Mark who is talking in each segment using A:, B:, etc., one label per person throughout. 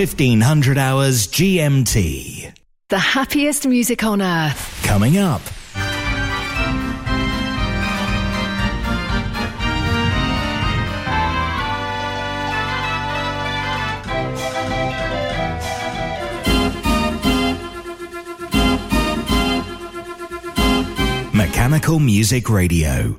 A: It's 1500 hours GMT.
B: The happiest music on earth.
A: Coming up. Mechanical Music Radio.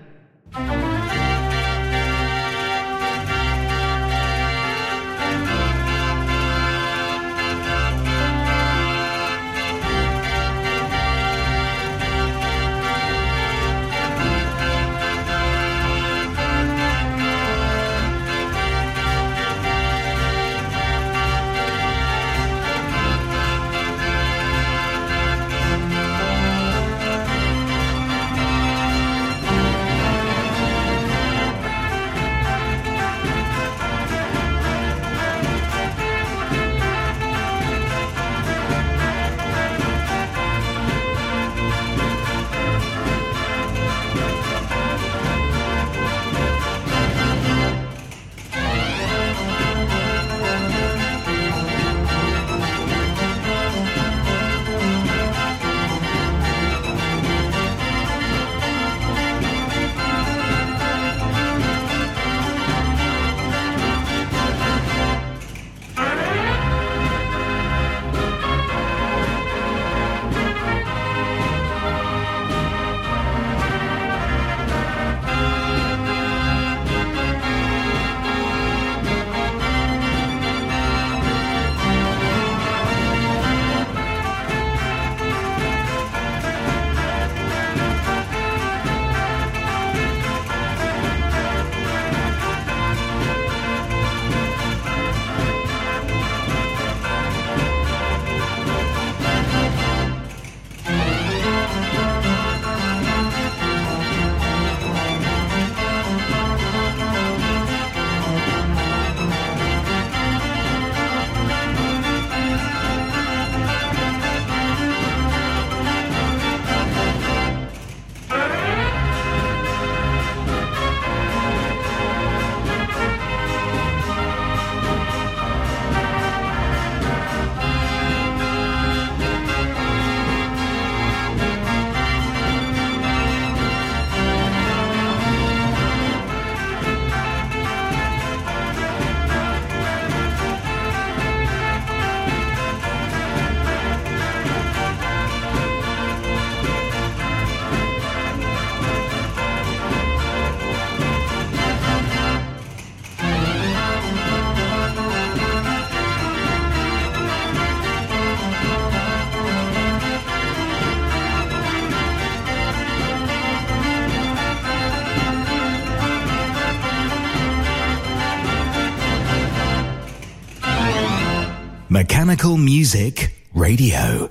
A: Music Radio.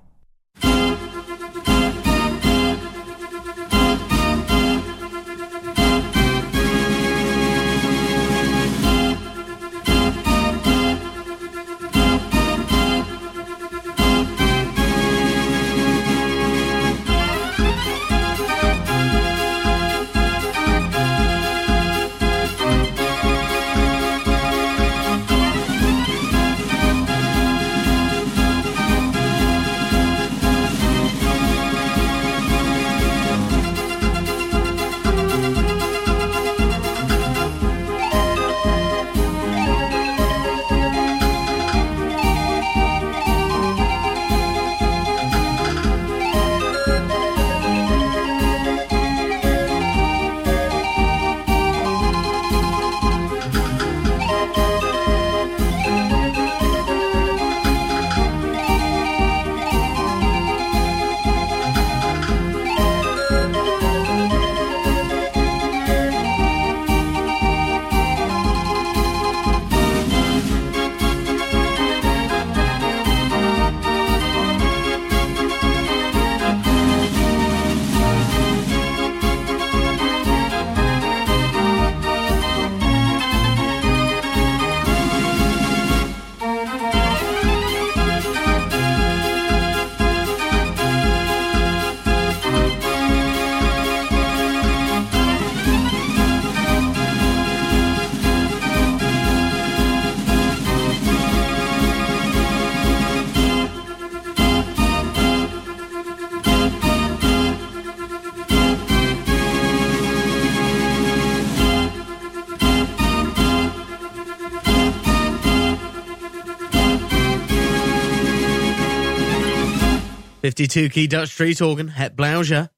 C: 52 key Dutch Street organ, Het Blauja.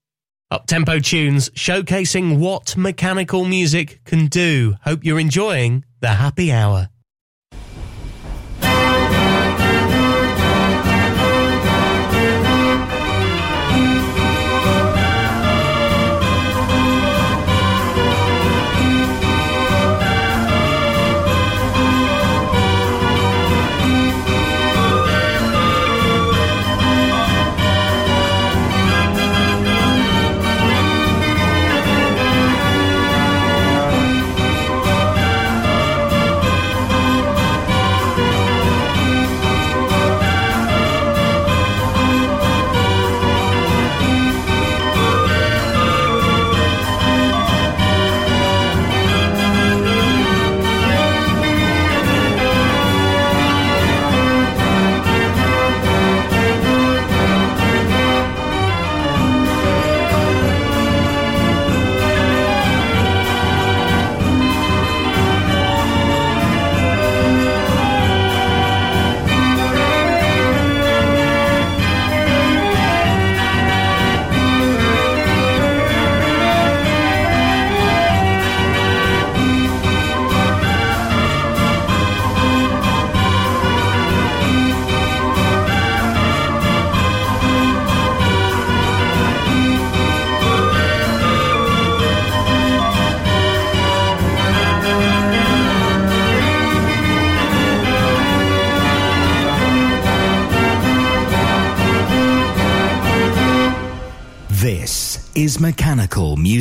C: Up tempo tunes showcasing what mechanical music can do. Hope you're enjoying the happy hour.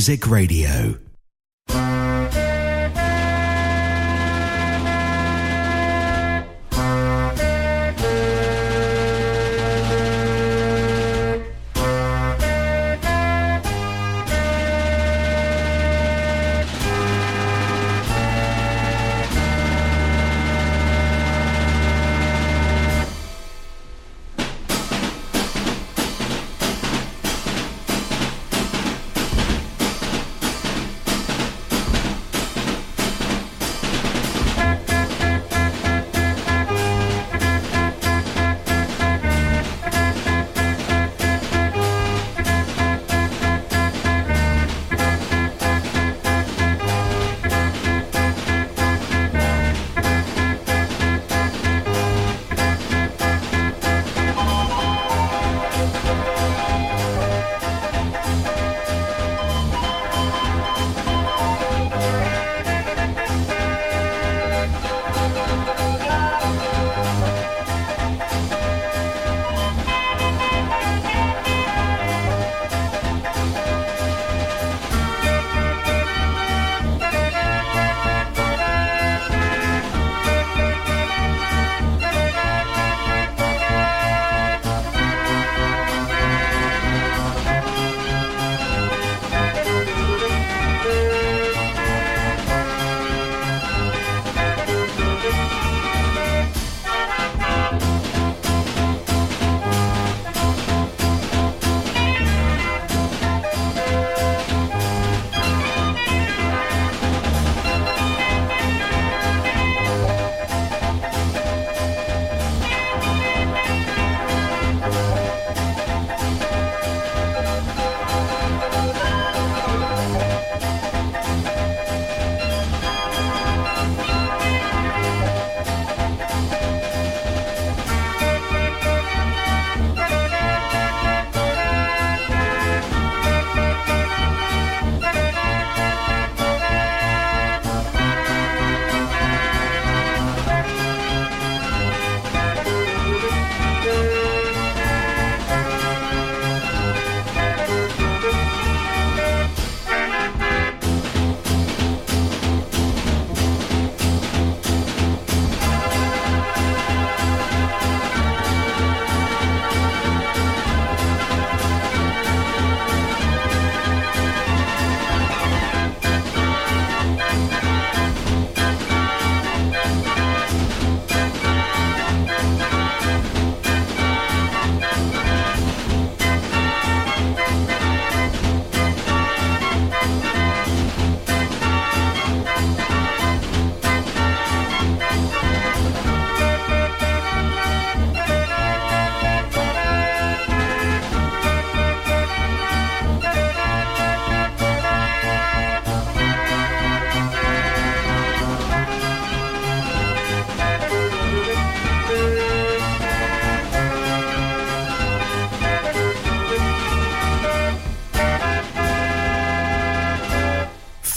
A: Music Radio.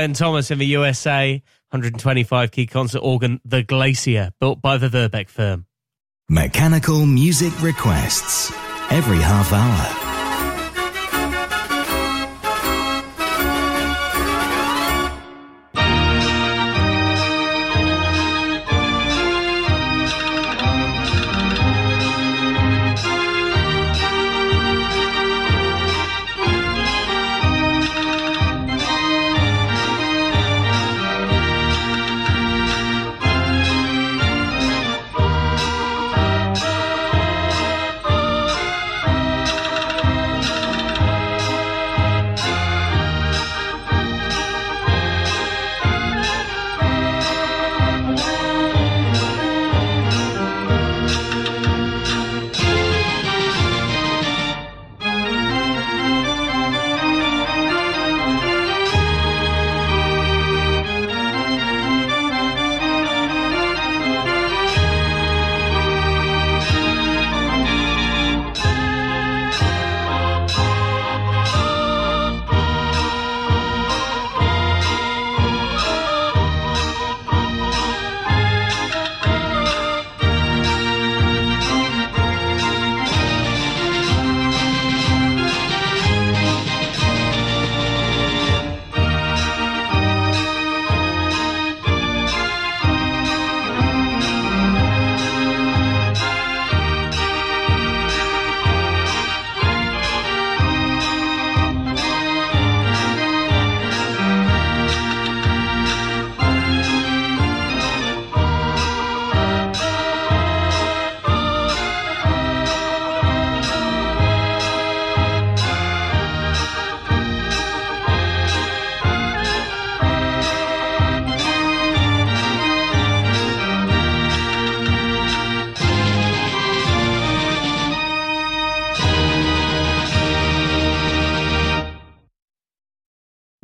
C: Glenn Thomas in the USA, 125 key concert organ, The Glacier, built by the Verbeeck firm.
A: Mechanical music requests every half hour.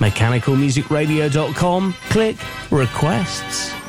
C: mechanicalmusicradio.com, click requests.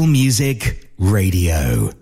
A: Music Radio.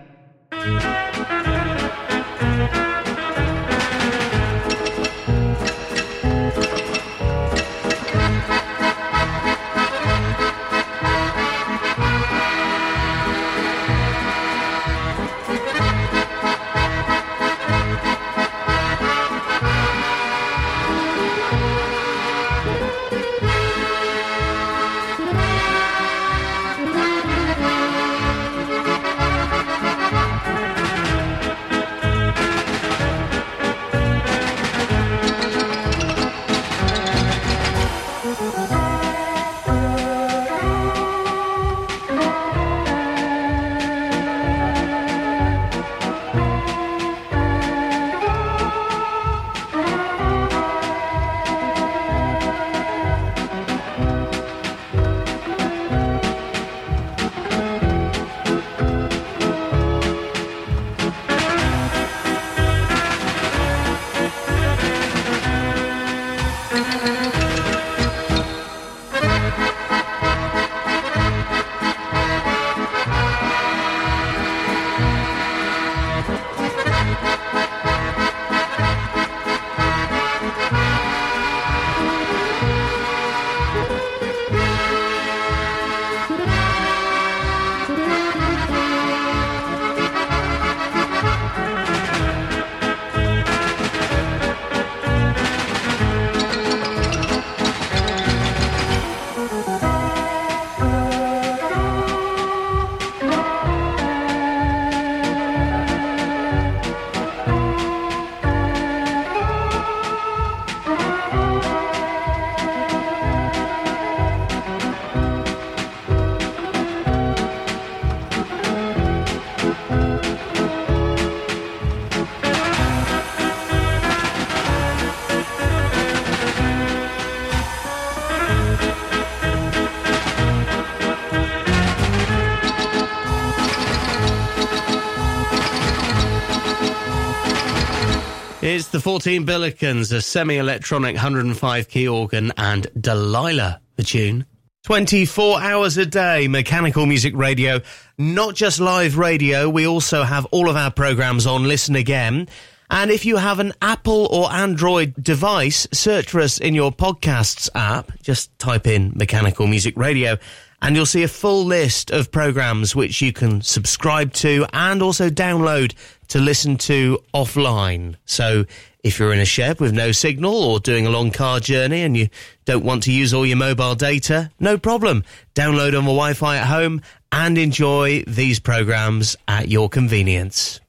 C: The 14 Billikens, a semi electronic 105 key organ, and Delilah, the tune. 24 hours a day, mechanical music radio, not just live radio. We also have all of our programs on Listen Again. And if you have an Apple or Android device, search for us in your podcasts app. Just type in mechanical music radio and you'll see a full list of programs which you can subscribe to and also download to listen to offline. So if you're in a shed with no signal or doing a long car journey and you don't want to use all your mobile data, no problem. Download on the Wi-Fi at home and enjoy these programs at your convenience.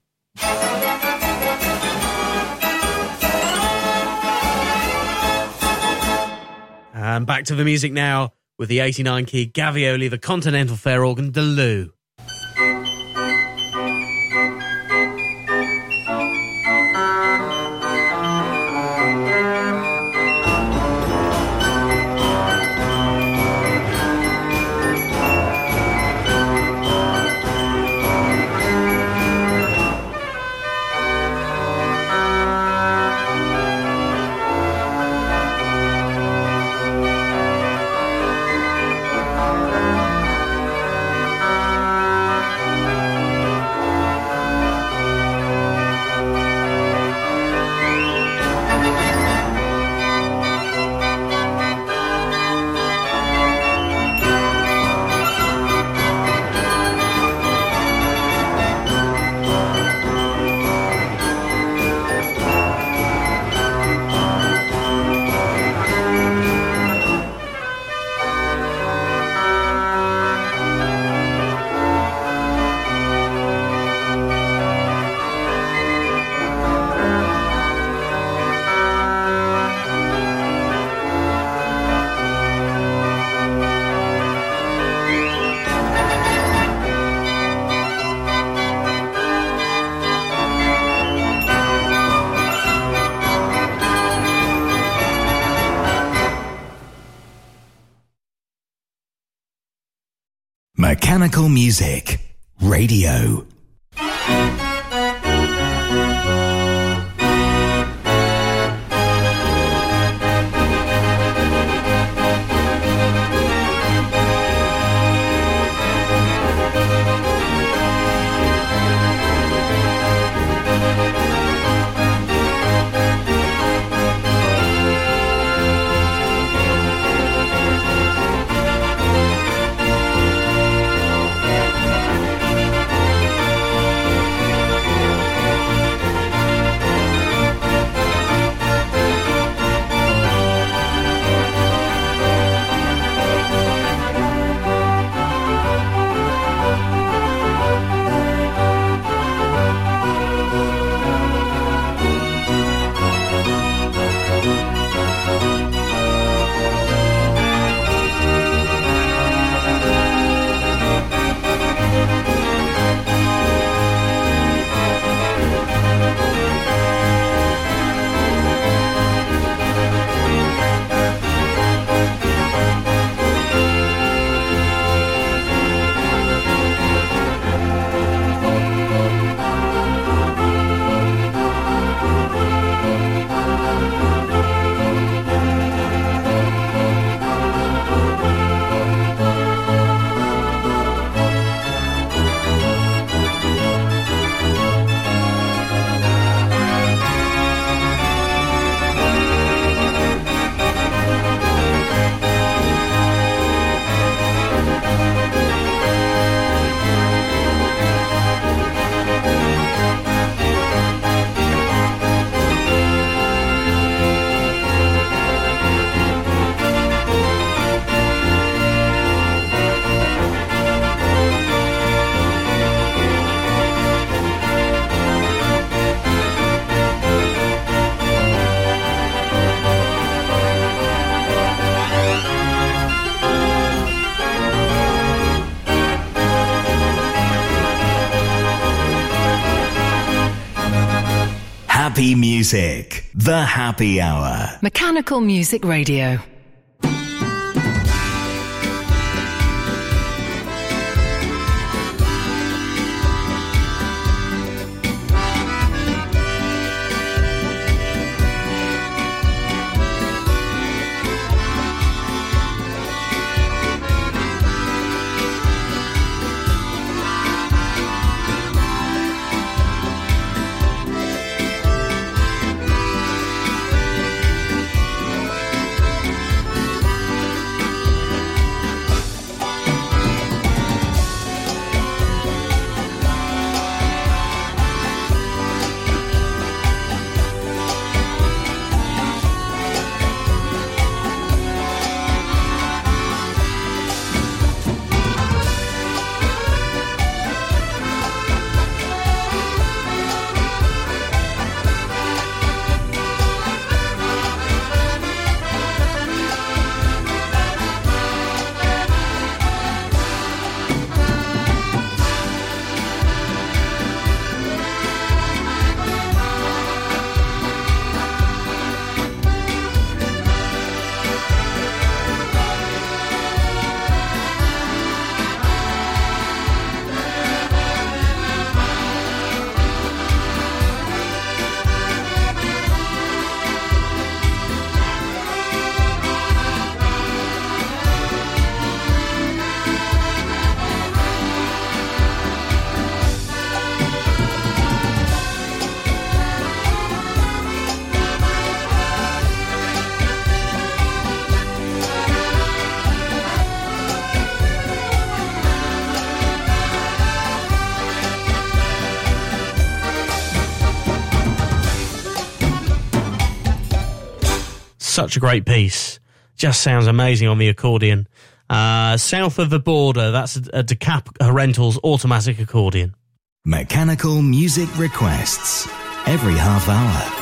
D: And back to the music now with the 89 key Gavioli, the Continental Fair organ, the
A: Music Radio. Happy hour.
B: Mechanical Music Radio.
C: Such a great piece. Just sounds amazing on the accordion. Uh, south of the border, that's a, a Decap Herentals automatic accordion.
A: Mechanical music requests every half hour.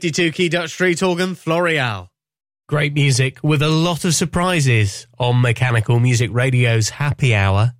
C: Fifty-two key Dutch Street organ, Floreal. Great music with a lot of surprises on Mechanical Music Radio's Happy Hour.「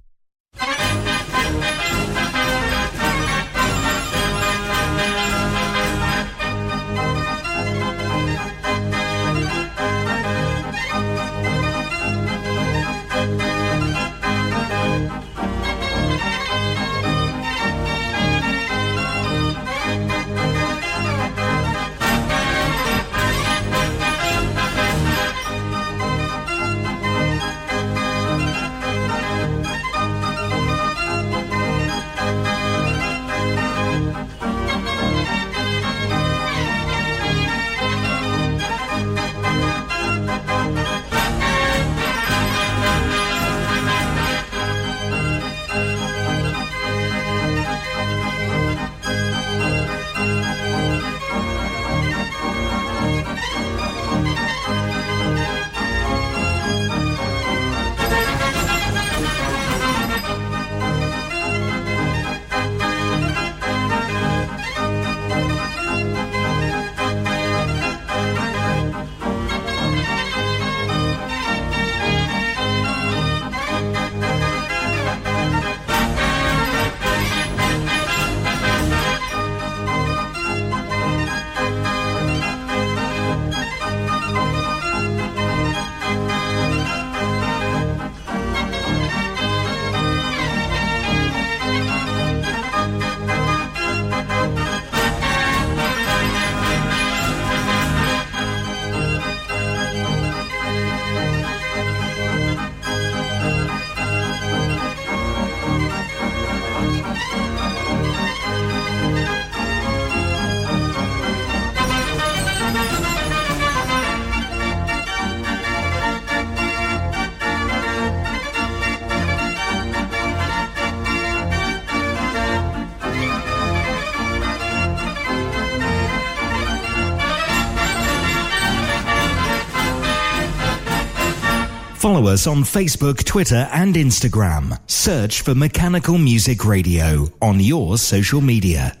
A: Follow us on Facebook, Twitter, and Instagram. Search for Mechanical Music Radio on your social media.